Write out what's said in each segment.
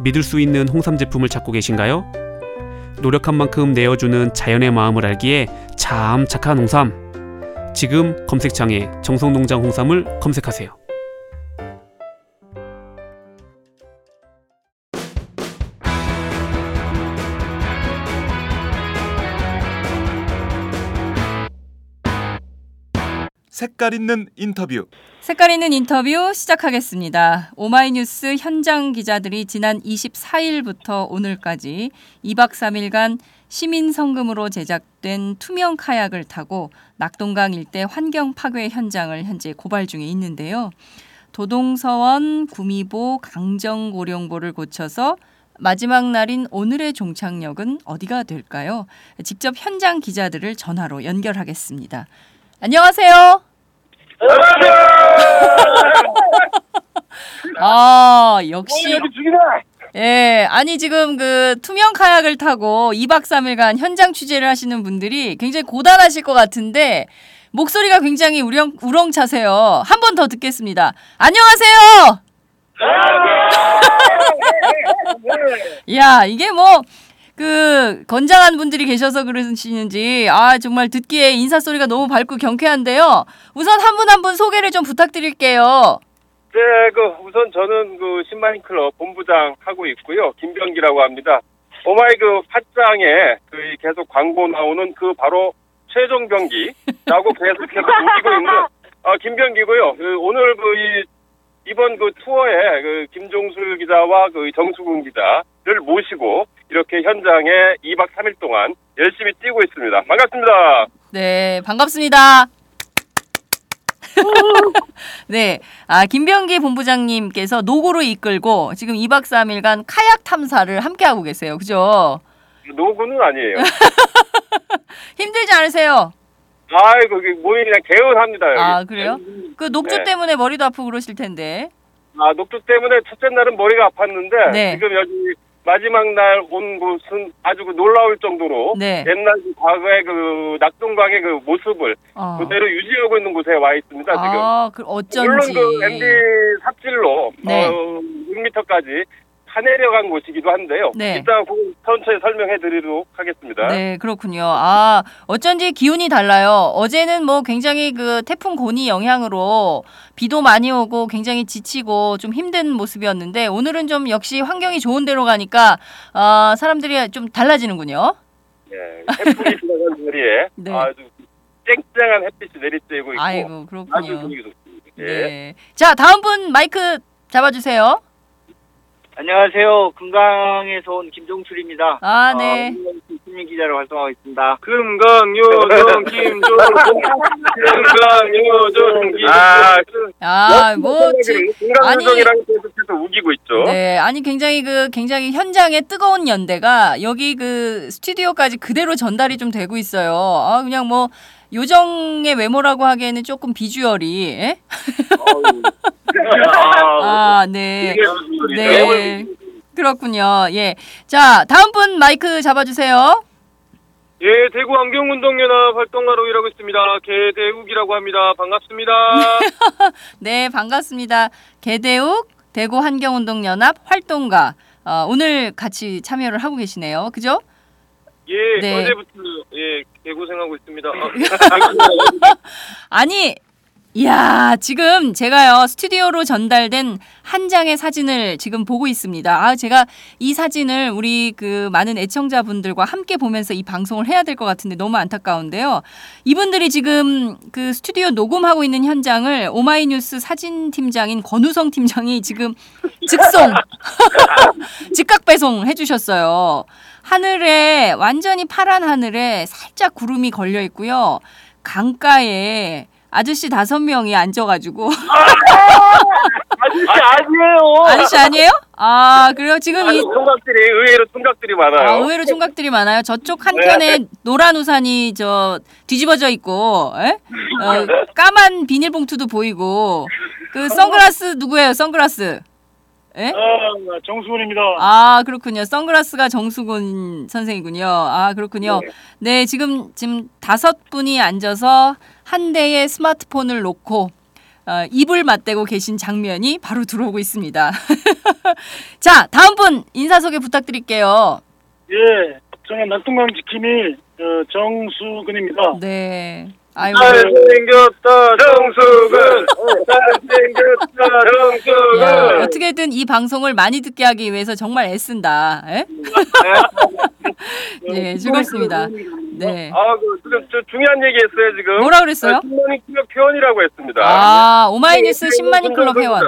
믿을 수 있는 홍삼 제품을 찾고 계신가요? 노력한 만큼 내어주는 자연의 마음을 알기에 참 착한 홍삼. 지금 검색창에 정성농장 홍삼을 검색하세요. 색깔 있는 인터뷰 색깔 있는 인터뷰 시작하겠습니다. 오마이뉴스 현장 기자들이 지난 24일부터 오늘까지 2박 3일간 시민 성금으로 제작된 투명 카약을 타고 낙동강 일대 환경 파괴 현장을 현재 고발 중에 있는데요. 도동서원, 구미보, 강정 고령보를 거쳐서 마지막 날인 오늘의 종착역은 어디가 될까요? 직접 현장 기자들을 전화로 연결하겠습니다. 안녕하세요. 아, 역시. 예, 아니 지금 그 투명 카약을 타고 2박 3일간 현장 취재를 하시는 분들이 굉장히 고단하실 것 같은데 목소리가 굉장히 우렁, 우렁차세요. 한 번 더 듣겠습니다. 안녕하세요. 야, 이게 뭐 그 건장한 분들이 계셔서 그러시는지 아 정말 듣기에 인사 소리가 너무 밝고 경쾌한데요. 우선 한분 한 분 소개를 좀 부탁드릴게요. 네, 그 우선 저는 그 신마인 클럽 본부장 하고 있고요. 김병기라고 합니다. 오마이 그 팟장에 그 계속 광고 나오는 그 바로 최종 병기라고 계속해서 웃기고 있는 어, 김병기고요. 그 오늘 그 이 이번 그 투어에 그 김종술 기자와 그 정수근 기자를 모시고 이렇게 현장에 2박 3일 동안 열심히 뛰고 있습니다. 반갑습니다. 네, 반갑습니다. 네, 아 김병기 본부장님께서 노고로 이끌고 지금 2박 3일간 카약 탐사를 함께 하고 계세요. 그죠? 노구는 아니에요. 힘들지 않으세요? 아이 거기 모이 그냥 개운합니다. 여기. 아, 그래요? 그 녹주 네. 때문에 머리도 아프고 그러실 텐데. 아, 녹두 때문에 첫째 날은 머리가 아팠는데 네. 지금 여기 마지막 날온 곳은 아주 그 놀라울 정도로 네. 옛날 그 과거의 그 낙동강의 그 모습을 어. 그대로 유지하고 있는 곳에 와 있습니다 지금. 아, 그 물론 어쩐지. 그 MD 삽질로 네. 어, 6m까지 파내려간 곳이기도 한데요. 네. 이따 그 천천히 설명해 드리도록 하겠습니다. 네, 그렇군요. 아, 어쩐지 기운이 달라요. 어제는 뭐 굉장히 그 태풍 고니 영향으로 비도 많이 오고 굉장히 지치고 좀 힘든 모습이었는데 오늘은 좀 역시 환경이 좋은 데로 가니까 아, 사람들이 좀 달라지는군요. 예, 태풍이 지나간 자리에 네. 아주 쨍쨍한 햇빛이 내리쬐고 있고 아이고, 아주 그렇군요. 분위기 좋습니다. 예. 네. 자, 다음 분 마이크 잡아주세요. 안녕하세요. 금강에서 온 김종술입니다. 아, 네. 신민 기자로 활동하고 있습니다. 금강 요정 김조정 금강 요정 김 아, 아, 뭐 지- 금강요정이랑 계속해서 우기고 있죠. 네, 아니 굉장히 그 굉장히 현장의 뜨거운 연대가 여기 그 스튜디오까지 그대로 전달이 좀 되고 있어요. 아, 그냥 뭐 요정의 외모라고 하기에는 조금 비주얼이 예? 아, 아, 네. 이게? 네. 그렇군요. 예. 자, 다음 분 마이크 잡아 주세요. 예, 대구 환경운동연합 활동가로 일하고 있습니다. 개대욱이라고 합니다. 반갑습니다. 네, 반갑습니다. 개대욱 대구 환경운동연합 활동가. 어, 오늘 같이 참여를 하고 계시네요. 그죠? 예, 네. 어제부터 예 개고생하고 있습니다. 아, 아니, 이야, 지금 제가요, 스튜디오로 전달된 한 장의 사진을 지금 보고 있습니다. 아, 제가 이 사진을 우리 그 많은 애청자분들과 함께 보면서 이 방송을 해야 될 것 같은데 너무 안타까운데요. 이분들이 지금 그 스튜디오 녹음하고 있는 현장을 오마이뉴스 사진팀장인 권우성 팀장이 지금 직송, 즉각 배송 해주셨어요. 하늘에, 완전히 파란 하늘에 살짝 구름이 걸려 있고요. 강가에 아저씨 다섯 명이 앉아가지고 아저씨 아니에요. 아저씨 아니에요? 아 그래요? 지금 이 총각들이 의외로 총각들이 많아요. 아, 의외로 총각들이 많아요. 저쪽 한 켠에 노란 우산이 저 뒤집어져 있고, 에? 어, 까만 비닐봉투도 보이고, 그 선글라스 누구예요? 선글라스? 에? 아, 정수훈입니다. 아 그렇군요. 선글라스가 정수근 선생이군요. 아 그렇군요. 네 지금 지금 다섯 분이 앉아서 한 대의 스마트폰을 놓고 어, 입을 맞대고 계신 장면이 바로 들어오고 있습니다. 자 다음 분 인사 소개 부탁드릴게요. 예, 저는 낙동강 지킴이 어, 정수근입니다. 네. 아유 잘생겼다 정수근 잘생겼다 정수근 야, 어떻게든 이 방송을 많이 듣게 하기 위해서 정말 애쓴다. 에? 네 즐겁습니다. 네. 아그 지금 저 중요한 얘기 했어요 지금 뭐라 그랬어요? 신만이 클럽 회원이라고 했습니다 아 오마이뉴스 10만인 클럽 회원.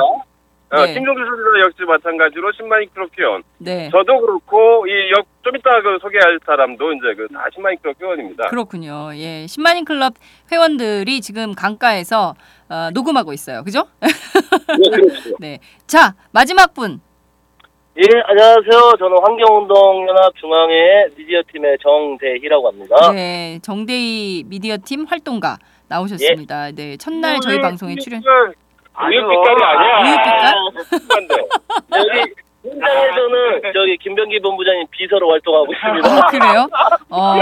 어, 네. 김종수 선수 역시 마찬가지로 10만인 클럽 회원 네. 저도 그렇고 이좀 이따 그 소개할 사람도 이제 그다 10만인 클럽 회원입니다 그렇군요. 예, 10만인 클럽 회원들이 지금 강가에서 어, 녹음하고 있어요. 그죠? 네. 자, 마지막 분. 예, 안녕하세요. 저는 환경운동연합 중앙회 미디어팀의 정대희라고 합니다. 네, 정대희 미디어 팀 활동가 나오셨습니다. 네, 첫날 저희 방송에 출연. 우유빛깔이 아니야 우유빛깔? 여기 현장에서는 저기 김병기 본부장님 비서로 활동하고 있습니다. 아, 그래요? 어,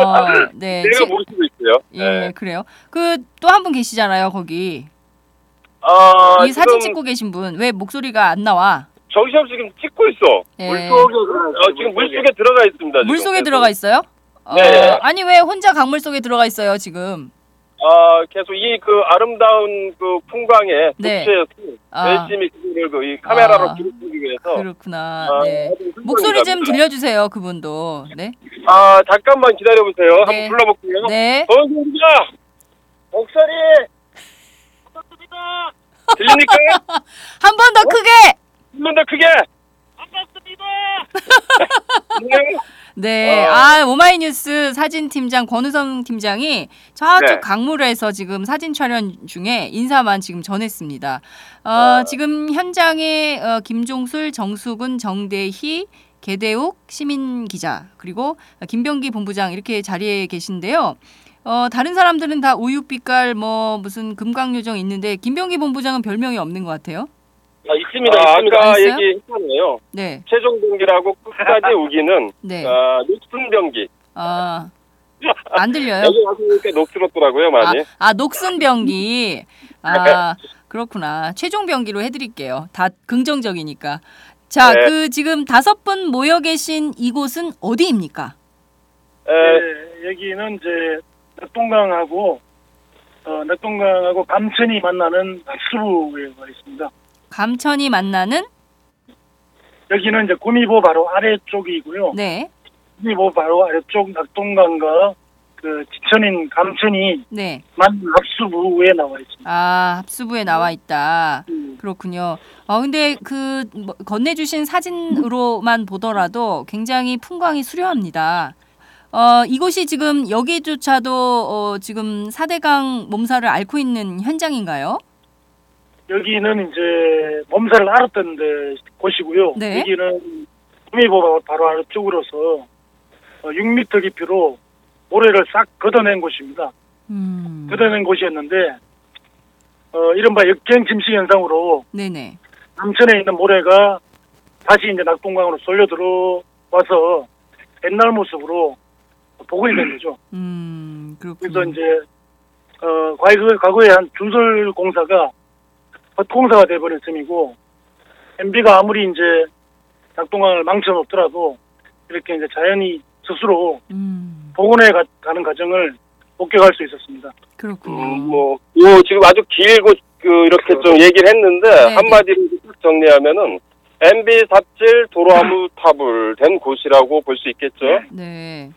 네. 치- 모를 수도 있어요 예, 네. 그래요. 그 또 한 분 계시잖아요, 거기. 아, 이 사진 지금 찍고 계신 분. 왜 목소리가 안 나와? 정신없이 지금 찍고 있어 예. 물속에 어, 지금 물속에 들어가 있습니다 지금. 물 속에 들어가 있어요? 어, 네. 아니 왜 혼자 강물 속에 들어가 있어요, 지금? 아, 계속 이 그 아름다운 그 풍광에 네. 독채에서 아. 열심히 그걸 그이 카메라로 아. 기록하기 위해서 그렇구나. 아, 네. 아주 목소리 좀. 들려주세요, 그분도. 네. 아, 잠깐만 기다려 보세요. 네. 한번 불러볼게요. 네. 어디입니다. 목소리 들립니까? 한 번 더 크게. 한 번 더 크게. 네. 어. 아, 오마이뉴스 사진팀장 권우성 팀장이 저쪽 네. 강물에서 지금 사진 촬영 중에 인사만 지금 전했습니다. 어, 지금 현장에 어, 김종술, 정수근, 정대희, 개대욱 시민 기자 그리고 김병기 본부장 이렇게 자리에 계신데요. 어, 다른 사람들은 다 우유빛깔 뭐 무슨 금강요정 있는데 김병기 본부장은 별명이 없는 것 같아요. 아, 있습니다, 아, 있습니다. 아까 있어요? 얘기했잖아요. 네. 최종 경기라고 끝까지 우기는 네. 아, 녹슨 경기. 아, 안 들려요? 여기 와서 보니까 녹슬었더라고요, 많이. 아, 아 녹슨 병기. 아 그렇구나. 최종 병기로 해드릴게요. 다 긍정적이니까. 자, 네. 그 지금 다섯 분 모여 계신 이곳은 어디입니까? 에, 네, 여기는 이제 낙동강하고 어, 낙동강하고 감천이 만나는 수부에 가 있습니다. 감천이 만나는 여기는 이제 구미보 바로 아래쪽이고요. 네. 구미보 바로 아래쪽 낙동강과 그 지천인 감천이 네. 만든 합수부에 나와 있습니다. 아, 합수부에 나와 있다. 음. 그렇군요. 어, 근데 그 뭐, 건네주신 사진으로만 보더라도 굉장히 풍광이 수려합니다. 어, 이곳이 지금 여기조차도 어, 지금 사대강 몸살을 앓고 있는 현장인가요? 여기는 이제 몸살을 앓았던 데 곳이고요. 네. 여기는 구미보 바로 아래쪽으로서 어, 6m 깊이로 모래를 싹 걷어낸 곳입니다. 음. 걷어낸 곳이었는데 어, 이른바 역경 침식 현상으로 네네. 남천에 있는 모래가 다시 이제 낙동강으로 쏠려 들어와서 옛날 모습으로 복원이 된 거죠. 음, 그렇군요. 그래서 이제 어 과거 과거에 한 준설 공사가 헛공사가 돼버린 셈이고 MB가 아무리 이제 낙동강을 망쳐놓더라도 이렇게 이제 자연이 스스로 음, 복원해 가, 가는 과정을 목격할 수 있었습니다. 그렇군요. 음, 뭐, 요 지금 아주 길고 그 이렇게 좀 얘기를 했는데 네, 한마디로 딱 정리하면은 MB 삽질 도로아무 타불 된 곳이라고 볼 수 있겠죠. 네.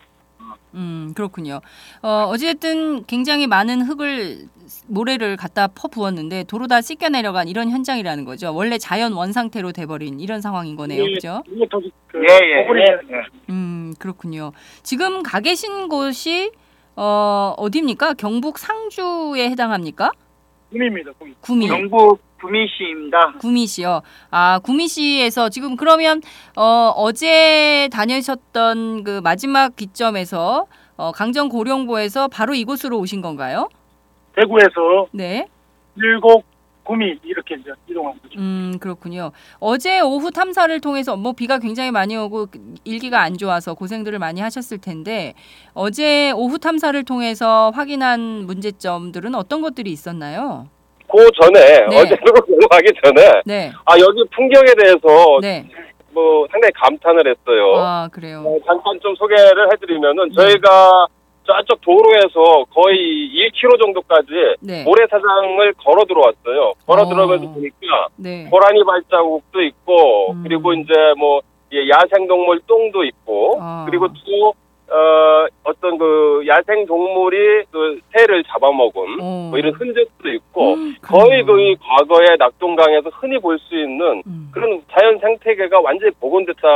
음, 그렇군요. 어, 어쨌든 굉장히 많은 흙을 모래를 갖다 퍼 부었는데 도로 다 씻겨 내려간 이런 현장이라는 거죠. 원래 자연 원 상태로 돼버린 이런 상황인 거네요. 그죠? 이것도 그 예, 예, 예, 된 음, 그렇군요. 지금 가 계신 곳이 어, 어디입니까? 경북 상주에 해당합니까? 꿈. 구미. 경북 구미시입니다. 구미시요. 아, 구미시에서 지금 그러면 어, 어제 다녀셨던 그 마지막 기점에서 어, 강정 고령고에서 바로 이곳으로 오신 건가요? 대구에서 네. 일곡 구미 이렇게 이제 이동한 거죠. 음, 그렇군요. 어제 오후 탐사를 통해서 뭐 비가 굉장히 많이 오고 일기가 안 좋아서 고생들을 많이 하셨을 텐데 어제 오후 탐사를 통해서 확인한 문제점들은 어떤 것들이 있었나요? 그 전에 네. 어제로 넘어가기 전에 네. 아 여기 풍경에 대해서 네. 뭐 상당히 감탄을 했어요. 아, 그래요. 어, 잠깐 좀 소개를 해드리면은 네. 저희가 저쪽 도로에서 거의 1km 정도까지 네. 모래사장을 걸어 들어왔어요. 걸어 어. 들어오면서 보니까 네. 고라니 발자국도 있고 음. 그리고 이제 뭐 예, 야생동물 똥도 있고 아. 그리고 또 어, 어떤 그 야생동물이 그 새를 잡아먹은 어. 뭐 이런 흔적도 있고 음, 거의. 거의 과거에 낙동강에서 흔히 볼 수 있는 음. 그런 자연 생태계가 완전히 복원됐다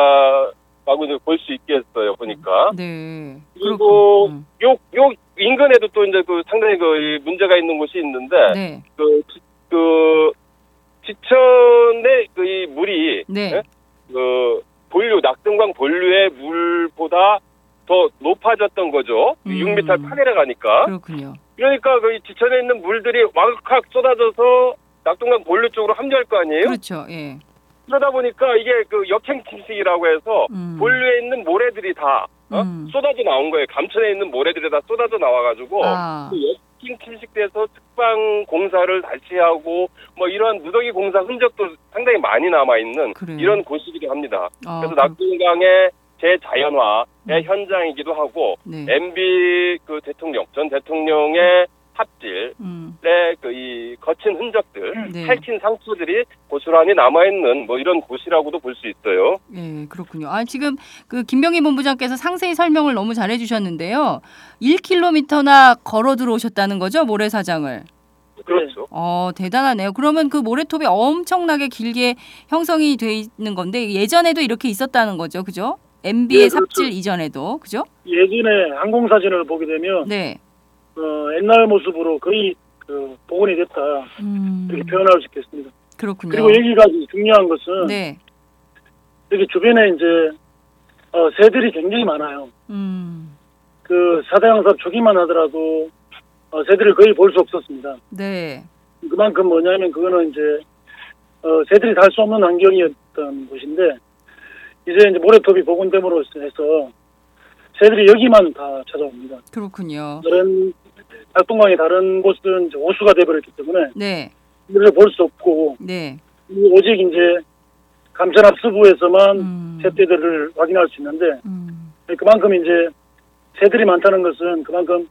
라고 이제 볼 수 있겠어요 보니까 네. 그리고 그렇군. 음. 요요 인근에도 또 이제 그 상당히 그이 문제가 있는 곳이 있는데 네. 그, 지- 그 지천의 그 이 물이 네. 예? 그 본류 낙동강 본류의 물보다 더 높아졌던 거죠. 음. 6m 파내려 가니까. 그렇군요. 그러니까 그 지천에 있는 물들이 왕칵 쏟아져서 낙동강 본류 쪽으로 합류할 거 아니에요? 그렇죠. 예. 그러다 보니까 이게 그 역행 침식이라고 해서 음. 본류에 있는 모래들이 다 어? 음. 쏟아져 나온 거예요. 감천에 있는 모래들이 다 쏟아져 나와가지고 아. 그 역행 침식돼서 특방 공사를 다시 하고 뭐 이러한 무더기 공사 흔적도 상당히 많이 남아 있는. 이런 곳이기도 합니다. 아, 그래서 낙동강의 재자연화의 음. 현장이기도 하고 네. MB 그 대통령 전 대통령의 삽질의 음. 그이 거친 흔적들, 네. 살찐 상처들이 고스란히 남아 있는 뭐 이런 곳이라고도 볼 수 있어요. 예, 그렇군요. 아, 지금 그 김병희 본부장께서 상세히 설명을 너무 잘해 주셨는데요. 1km나 걸어 들어오셨다는 거죠, 모래사장을. 그렇죠. 어, 대단하네요. 그러면 그 모래톱이 엄청나게 길게 형성이 돼 있는 건데 예전에도 이렇게 있었다는 거죠. 그죠? MB의 네, 그렇죠. 삽질 이전에도. 그죠? 예전에 항공 사진을 보게 되면 네. 어, 옛날 모습으로 거의 그 복원이 됐다 음. 이렇게 표현할 수 있겠습니다. 그렇군요. 그리고 여기가 중요한 것은 네. 여기 주변에 이제 어, 새들이 굉장히 많아요. 음. 그 사대강삽 초기만 하더라도 어, 새들을 거의 볼 수 없었습니다. 네. 그만큼 뭐냐면 그거는 이제 어, 새들이 살 수 없는 환경이었던 곳인데 이제 이제 모래톱이 복원됨으로 해서 새들이 여기만 다 찾아옵니다. 그렇군요. 다른 낙동강의 다른 곳은 이제 오수가 돼버렸기 때문에 네. 이를 볼수 없고 네. 오직 이제 감천합수부에서만 음. 새떼들을 확인할 수 있는데 음. 그만큼 이제 새들이 많다는 것은 그만큼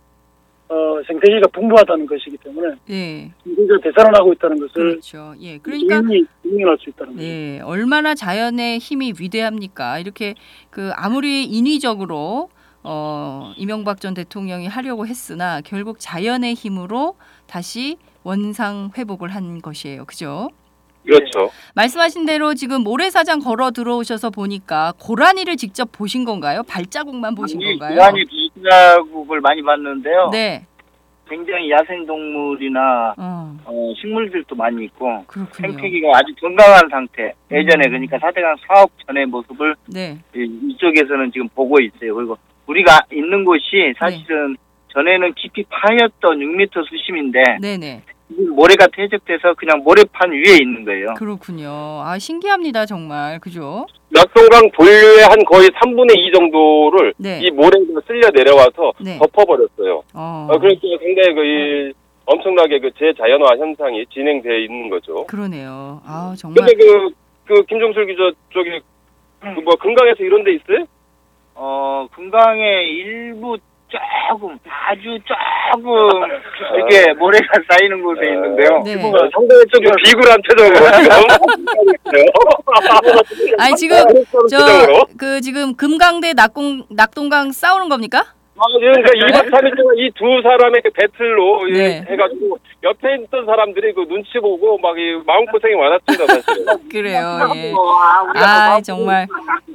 어, 생태계가 풍부하다는 것이기 때문에 네. 생태계가 대산하고 있다는 것을 그렇죠. 예. 그러니까 증명할 수 있다는 거죠. 네, 얼마나 자연의 힘이 위대합니까? 이렇게 그 아무리 인위적으로 어 이명박 전 대통령이 하려고 했으나 결국 자연의 힘으로 다시 원상 회복을 한 것이에요. 그죠? 그렇죠. 말씀하신 대로 지금 모래사장 걸어 들어오셔서 보니까 고라니를 직접 보신 건가요? 발자국만 보신 건가요? 고라니 발자국을 많이 봤는데요. 네. 굉장히 야생동물이나 어, 어, 식물들도 많이 있고 그렇군요. 생태계가 아주 건강한 상태. 예전에 그러니까 4대강 사업 전의 모습을 네. 이- 이쪽에서는 지금 보고 있어요. 그리고 우리가 있는 곳이 사실은 전에는 깊이 파였던 6m 수심인데 네, 네. 지금 모래가 퇴적돼서 그냥 모래판 위에 있는 거예요. 그렇군요. 아, 신기합니다, 정말. 그죠? 낙동강 본류의 한 거의 3분의 2 정도를 네. 이 모래가 쓸려 내려와서 네. 덮어버렸어요. 어. 어, 그러니까 굉장히 그 이, 엄청나게 그 재자연화 현상이 진행되어 있는 거죠. 그러네요. 아, 정말 근데 그, 그 김종술 기자 저기 그뭐 금강에서 이런 데 있어요? 어, 금강의 일부 조금, 아주 조금, 이게 모래가 쌓이는 곳에 있는데요. 네. 어, 상당히 좀 비굴한 표정으로 지금. 아니, 지금 저 표정으로. 그 지금 금강대 낙동 낙동강 싸우는 겁니까? 아, 그러니까 2박 3일 동안 이 두 사람의 그 배틀로 이 네. 해가지고 옆에 있던 사람들이 그 눈치 보고 막 이 마음고생이 많았습니다, 사실. 그래요. 예. 아, 아, 정말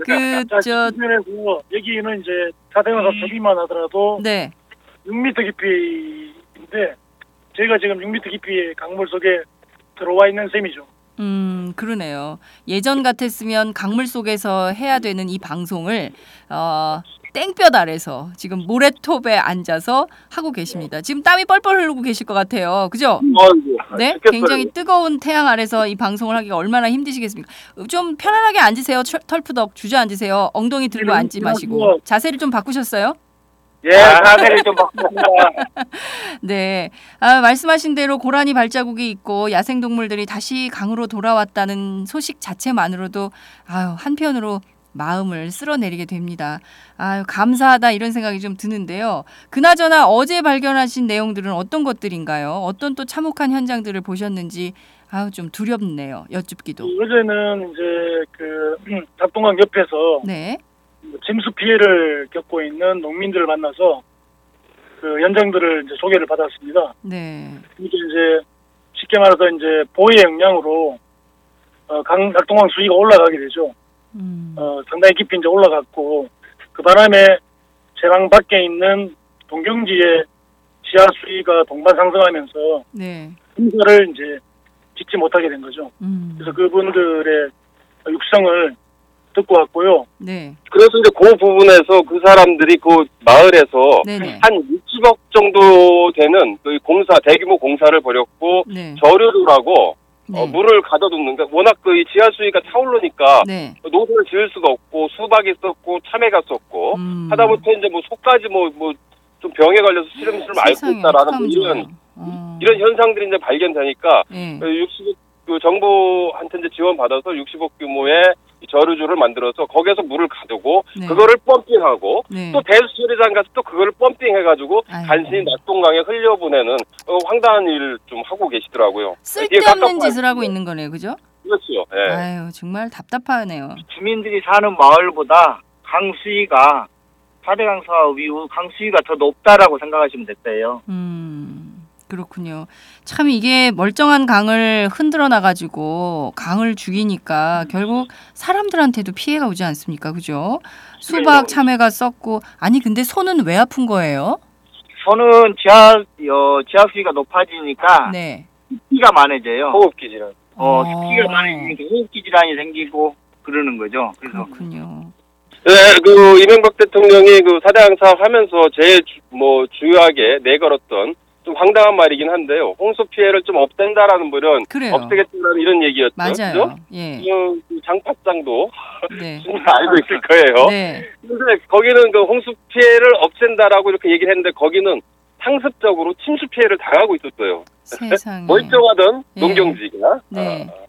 그 자, 저 주변에서 여기는 이제 사대강사 초기만 하더라도 네. 6m 깊이인데 저희가 지금 6m 깊이의 강물 속에 들어와 있는 셈이죠. 음, 그러네요. 예전 같았으면 강물 속에서 해야 되는 이 방송을 어 땡볕 아래서 지금 모래톱에 앉아서 하고 계십니다. 지금 땀이 뻘뻘 흐르고 계실 것 같아요. 그죠? 네, 굉장히 뜨거운 태양 아래서 이 방송을 하기가 얼마나 힘드시겠습니까? 좀 편안하게 앉으세요. 철- 털푸덕 주저앉으세요. 엉덩이 들고 네, 앉지 마시고 자세를 좀 바꾸셨어요? 예, 자세를 좀 바꾸습니다. 네, 아, 말씀하신 대로 고라니 발자국이 있고 야생 동물들이 다시 강으로 돌아왔다는 소식 자체만으로도 아유 한편으로 마음을 쓸어내리게 됩니다. 아유 감사하다 이런 생각이 좀 드는데요. 그나저나 어제 발견하신 내용들은 어떤 것들인가요? 어떤 또 참혹한 현장들을 보셨는지 아유 좀 두렵네요. 여쭙기도. 어제는 이제 그 음, 낙동강 옆에서 네, 침수 피해를 겪고 있는 농민들을 만나서 그 현장들을 이제 소개를 받았습니다. 네, 이게 이제 쉽게 말해서 이제 보의 영향으로 어, 강 낙동강 수위가 올라가게 되죠. 음, 어, 상당히 깊이 이제 올라갔고 그 바람에 제강 밖에 있는 동경지의 지하 수위가 동반 상승하면서 네, 공사를 이제 짓지 못하게 된 거죠. 음, 그래서 그분들의 육성을 듣고 왔고요. 네, 그래서 이제 그 부분에서 그 사람들이 그 마을에서 네, 네, 한 60억 정도 되는 그 공사, 대규모 공사를 벌였고, 네, 저류라고 네, 어, 물을 가둬두는, 그러니까 워낙 그 이 지하 수위가 차오르니까 네, 농사를 지을 수가 없고, 수박이 썼고, 참외가 썼고, 음. 하다못해 이제 뭐 소까지 뭐, 뭐, 좀 병에 걸려서 시름시름 앓고 세상에 있다라는 뭐 이런. 어. 이런 현상들이 이제 발견되니까, 네. 60억, 그 정부한테 이제 지원 받아서 60억 규모의 이 저류주를 만들어서 거기에서 물을 가두고, 네. 그거를 펌핑하고, 네. 또 대수처리장 가서 또 그거를 펌핑해가지고 아이고. 간신히 낙동강에 흘려보내는 어, 황당한 일을 좀 하고 계시더라고요. 쓸데없는 짓을 하고. 있는 거네요, 그죠? 그렇죠. 예. 아유 정말 답답하네요. 주민들이 사는 마을보다 강수위가 4대강 사업 이후 강수위가 더 높다라고 생각하시면 됐대요. 음 그렇군요. 참 이게 멀쩡한 강을 흔들어 놔가지고 강을 죽이니까 결국 사람들한테도 피해가 오지 않습니까, 그죠? 수박 참외가 썩고 아니 근데 손은 왜 아픈 거예요? 손은 지하 어, 지하 수위가 높아지니까 네. 습기가 많아져요. 호흡기 질환. 어, 어. 습기가 많아지니까 호흡기 질환이 생기고 그러는 거죠. 그래서 그렇군요. 네, 그 이명박 대통령이 그 사대강 사업 하면서 제일 주, 뭐 주요하게 내걸었던 좀 황당한 말이긴 한데요. 홍수 피해를 좀 없앤다라는 그래요. 없애겠다라는 이런 얘기였죠. 맞아요. 예. 그 장파장도 네. 알고 있을 거예요. 네. 근데 거기는 그 홍수 피해를 없앤다라고 이렇게 얘기를 했는데 거기는 상습적으로 침수 피해를 당하고 있었어요. 세상에. 멀쩡하던 예. 농경지가. 네. 아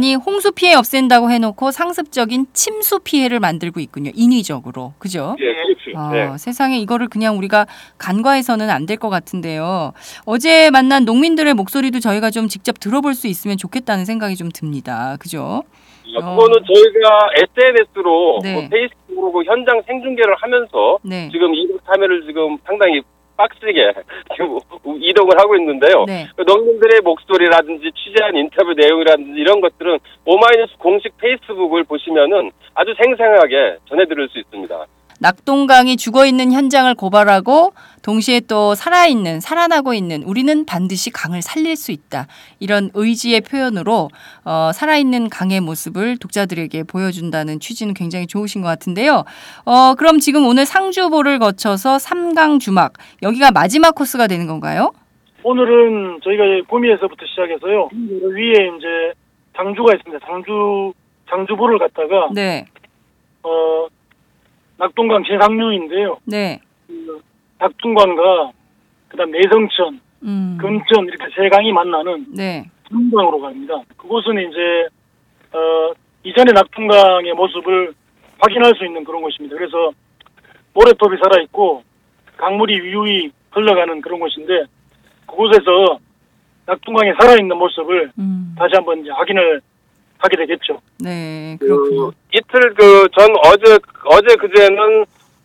니 홍수 피해 없앤다고 해놓고 상습적인 침수 피해를 만들고 있군요. 인위적으로. 그죠? 예, 그렇죠. 아, 예. 세상에 이거를 그냥 우리가 간과해서는 안 될 것 같은데요. 어제 만난 농민들의 목소리도 저희가 좀 직접 들어볼 수 있으면 좋겠다는 생각이 좀 듭니다. 그죠? 그거는 저희가 SNS로 네. 페이스북으로 그 현장 생중계를 하면서 네. 지금 이동 참여를 지금 상당히 빡세게 지금 이동을 하고 있는데요. 네. 그 농민들의 목소리라든지 취재한 인터뷰 내용이라든지 이런 것들은 오마이뉴스 공식 페이스북을 보시면은 아주 생생하게 전해드릴 수 있습니다. 낙동강이 죽어 있는 현장을 고발하고 동시에 또 살아있는 살아나고 있는 우리는 반드시 강을 살릴 수 있다 이런 의지의 표현으로 어, 살아있는 강의 모습을 독자들에게 보여준다는 취지는 굉장히 좋으신 것 같은데요. 어, 그럼 지금 오늘 상주보를 거쳐서 삼강 주막 여기가 마지막 코스가 되는 건가요? 오늘은 저희가 구미에서부터 시작해서요. 위에 이제 장주가 있습니다. 장주 장주부를 갔다가 네, 어 낙동강 제상류인데요. 네, 그 낙동강과 그다음 내성천, 음, 금천 이렇게 세 강이 만나는 네, 금강으로 갑니다. 그곳은 이제 어 이전의 낙동강의 모습을 확인할 수 있는 그런 곳입니다. 그래서 모래톱이 살아 있고 강물이 위유히 흘러가는 그런 곳인데 그곳에서 낙동강에 살아 있는 모습을 음, 다시 한번 이제 확인을 하게 되겠죠. 네, 그렇군요. 이틀 그 전 어제 어제 그제는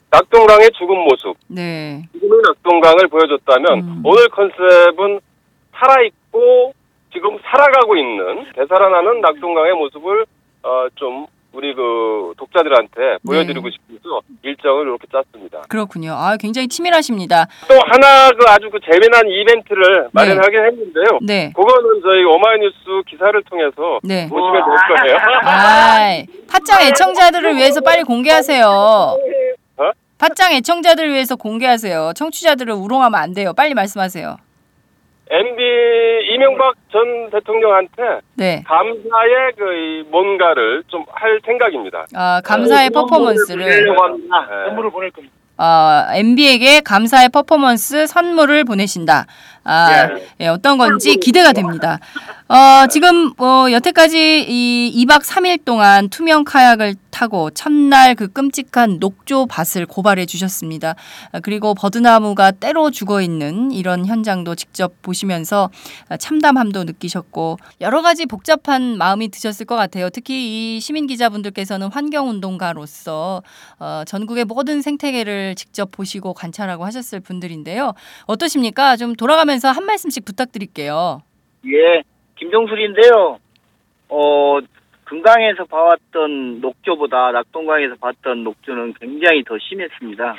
낙동강의 죽은 모습, 네, 지금의 낙동강을 보여줬다면 음. 오늘 컨셉은 살아있고 지금 살아가고 있는 되살아나는 낙동강의 모습을 어, 좀 우리 그 독자들한테 보여드리고 싶어서 일정을 이렇게 짰습니다. 그렇군요. 아, 굉장히 치밀하십니다. 또 하나 그 아주 그 재미난 이벤트를 마련하긴 했는데요. 네, 그거는 저희 오마이뉴스 기사를 통해서 네. 보시면 될 거예요. 아, 팟짱 애청자들을 위해서 빨리 공개하세요. 어? 팟짱 애청자들을 위해서 공개하세요. 청취자들을 우롱하면 안 돼요. 빨리 말씀하세요. MB 이명박 전 대통령한테 네. 감사의 그이 뭔가를 좀 할 생각입니다. 아, 감사의 퍼포먼스를 보내려고 합니다. 네. 선물을 보낼 겁니다. 어, MB에게 감사의 퍼포먼스 선물을 보내신다. 아, 예, 어떤 건지 기대가 됩니다. 어, 지금 어, 여태까지 이 2박 3일 동안 투명 카약을 타고 첫날 그 끔찍한 녹조 밭을 고발해 주셨습니다. 아, 그리고 버드나무가 때로 죽어 있는 이런 현장도 직접 보시면서 아, 참담함도 느끼셨고 여러 가지 복잡한 마음이 드셨을 것 같아요. 특히 이 시민 기자분들께서는 환경 운동가로서 어, 전국의 모든 생태계를 직접 보시고 관찰하고 하셨을 분들인데요. 어떠십니까? 좀 돌아가면서 한 말씀씩 부탁드릴게요. 예, 김종술인데요. 어, 금강에서 봐왔던 녹조보다 낙동강에서 봤던 녹조는 굉장히 더 심했습니다.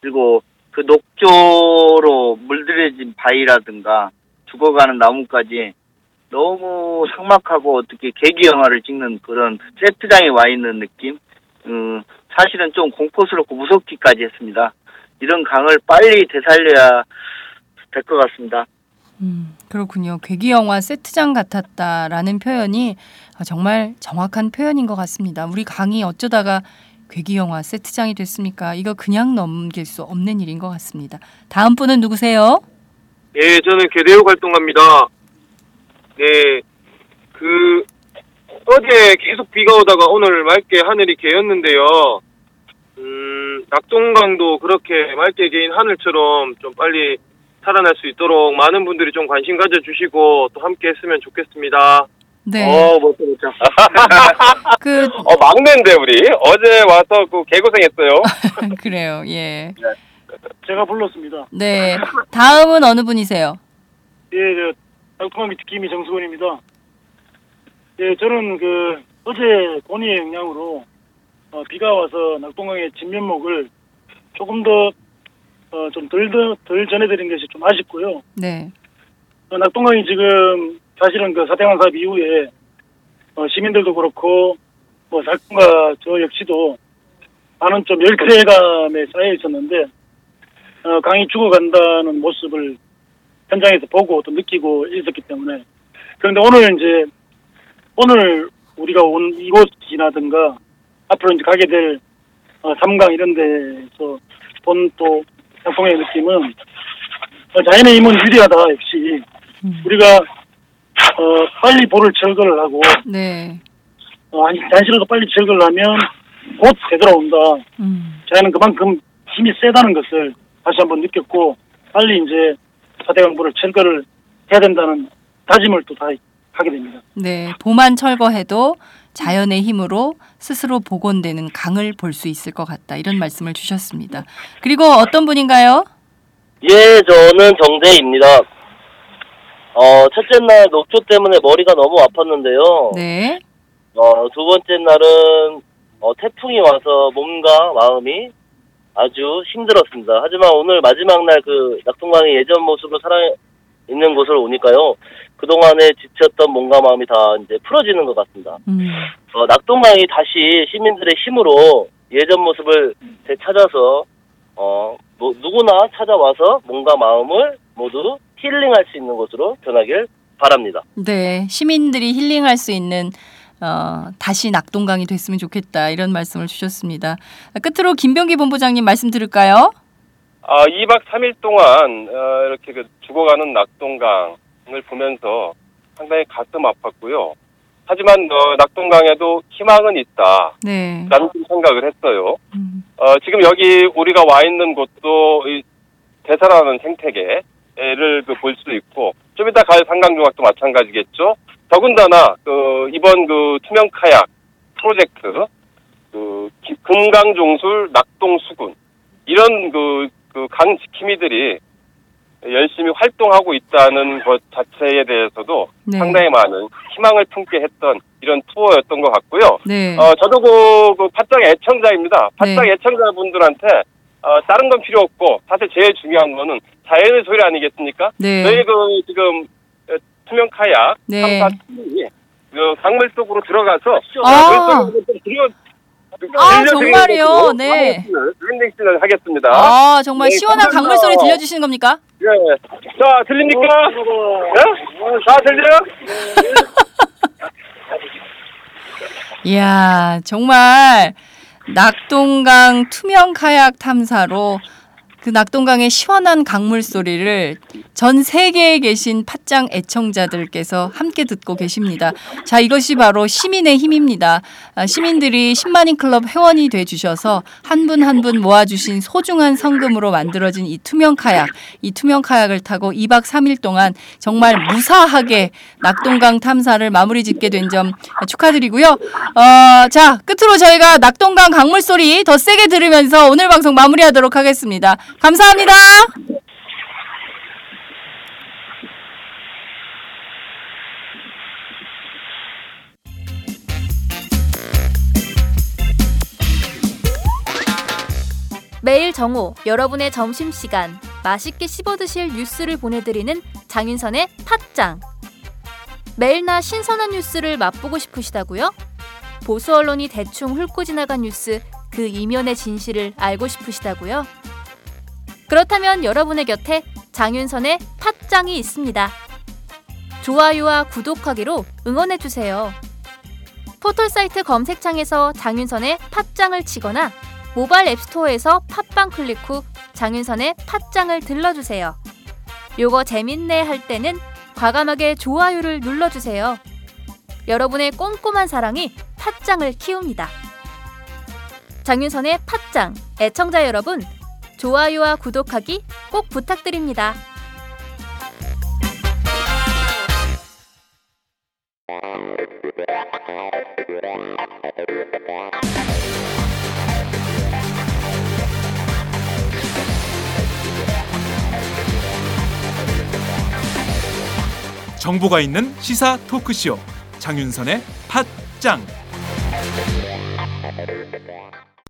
그리고 그 녹조로 물들여진 바위라든가 죽어가는 나무까지 너무 삭막하고 어떻게 계기 영화를 찍는 그런 세트장에 와 있는 느낌? 음, 사실은 좀 공포스럽고 무섭기까지 했습니다. 이런 강을 빨리 되살려야 될 것 같습니다. 음, 그렇군요. 괴기 영화 세트장 같았다라는 표현이 아, 정말 정확한 표현인 것 같습니다. 우리 강이 어쩌다가 괴기 영화 세트장이 됐습니까? 이거 그냥 넘길 수 없는 일인 것 같습니다. 다음 분은 누구세요? 예, 저는 개대역 활동갑니다. 네, 그 어제 계속 비가 오다가 오늘 맑게 하늘이 개였는데요. 음, 낙동강도 그렇게 맑게 개인 하늘처럼 좀 빨리 살아날 수 있도록 많은 분들이 좀 관심 가져주시고 또 함께 했으면 좋겠습니다. 네. 어, 멋져, 멋져. 그 어, 막내인데, 우리. 어제 와서 그 개고생했어요. 그래요. 예. 제가 불렀습니다. 네. 다음은 어느 분이세요? 예, 저 낙동강 밑 김이 정수원입니다. 예, 저는 그 어제 권위의 영향으로 어, 비가 와서 낙동강의 진면목을 조금 더 어, 좀덜 덜 전해드린 것이 좀 아쉽고요. 네. 어, 낙동강이 지금 사실은 그 사대강 사업 이후에 어, 시민들도 그렇고 뭐 살금과 저 역시도 많은 좀 열쾌감에 쌓여 있었는데 어, 강이 죽어간다는 모습을 현장에서 보고 또 느끼고 있었기 때문에 그런데 오늘 이제 오늘 우리가 온 이곳이라든가 앞으로 이제 가게 될 어, 삼강 이런 데서 본 또 낙동의 느낌은 어, 자연의 힘은 위대하다 역시 음. 우리가 어, 빨리 볼을 철거를 하고 네. 어, 아니 단시라도 빨리 철거를 하면 곧 되돌아온다. 음. 자연은 그만큼 힘이 세다는 것을 다시 한번 느꼈고 빨리 이제 사대강부를 철거를 해야 된다는 다짐을 또 다 하게 됩니다. 네, 도만 철거해도 자연의 힘으로 스스로 복원되는 강을 볼 수 있을 것 같다. 이런 말씀을 주셨습니다. 그리고 어떤 분인가요? 예, 저는 정대입니다. 어, 첫째 날 녹조 때문에 머리가 너무 아팠는데요. 네. 어, 두 번째 날은 어, 태풍이 와서 몸과 마음이 아주 힘들었습니다. 하지만 오늘 마지막 날 그 낙동강의 예전 모습으로 살아 있는 곳을 오니까요. 그동안에 지쳤던 몸과 마음이 다 이제 풀어지는 것 같습니다. 음, 어, 낙동강이 다시 시민들의 힘으로 예전 모습을 되찾아서 어, 뭐, 누구나 찾아와서 몸과 마음을 모두 힐링할 수 있는 곳으로 변하길 바랍니다. 네, 시민들이 힐링할 수 있는 어, 다시 낙동강이 됐으면 좋겠다. 이런 말씀을 주셨습니다. 끝으로 김병기 본부장님 말씀 들을까요? 아, 2박 3일 동안 어, 이렇게 그 죽어가는 낙동강 을 보면서 상당히 가슴 아팠고요. 하지만 어, 낙동강에도 희망은 있다. 네. 라는 좀 생각을 했어요. 음, 어, 지금 여기 우리가 와 있는 곳도 이 대사라는 생태계를 그 볼 수 있고 좀 이따 갈 상강조각도 마찬가지겠죠. 더군다나 그 이번 그 투명 카약 프로젝트 그 기- 금강종술 낙동수군 이런 그 그 강 지킴이들이 열심히 활동하고 있다는 것 자체에 대해서도 네. 상당히 많은 희망을 품게 했던 이런 투어였던 것 같고요. 네. 어, 저도 그, 그 팟짱 애청자입니다. 팟짱 네. 애청자분들한테 어, 다른 건 필요 없고 사실 제일 중요한 거는 자연의 소리 아니겠습니까? 네. 저희 그 지금 어, 투명 카약 네. 탐사 팀이 그 강물 속으로 들어가서 아. 물 속으로 좀 들여 아, 정말요? 네. 씬을 하겠습니다. 아, 정말 네, 시원한 감사합니다. 강물 소리 들려주시는 겁니까? 예. 자, 들립니까? 예? 다 들려요? 이야, 정말 낙동강 투명 카약 탐사로 그 낙동강의 시원한 강물 소리를 전 세계에 계신 팟짱 애청자들께서 함께 듣고 계십니다. 자, 이것이 바로 시민의 힘입니다. 아, 시민들이 10만인 클럽 회원이 돼 주셔서 한 분 한 분 모아 주신 소중한 성금으로 만들어진 이 투명 카약, 이 투명 카약을 타고 2박 3일 동안 정말 무사하게 낙동강 탐사를 마무리 짓게 된 점 축하드리고요. 어, 자, 끝으로 저희가 낙동강 강물 소리 더 세게 들으면서 오늘 방송 마무리하도록 하겠습니다. 감사합니다. 매일 정오 여러분의 점심시간 맛있게 씹어 드실 뉴스를 보내드리는 장윤선의 팟짱. 매일나 신선한 뉴스를 맛보고 싶으시다고요? 보수 언론이 대충 훑고 지나간 뉴스 그 이면의 진실을 알고 싶으시다고요? 그렇다면 여러분의 곁에 장윤선의 팟짱이 있습니다. 좋아요와 구독하기로 응원해 주세요. 포털 사이트 검색창에서 장윤선의 팟짱을 치거나 모바일 앱스토어에서 팟빵 클릭 후 장윤선의 팟짱을 들러주세요. 요거 재밌네 할 때는 과감하게 좋아요를 눌러주세요. 여러분의 꼼꼼한 사랑이 팟짱을 키웁니다. 장윤선의 팟짱 애청자 여러분 좋아요와 구독하기 꼭 부탁드립니다. 정보가 있는 시사 토크쇼 장윤선의 팟짱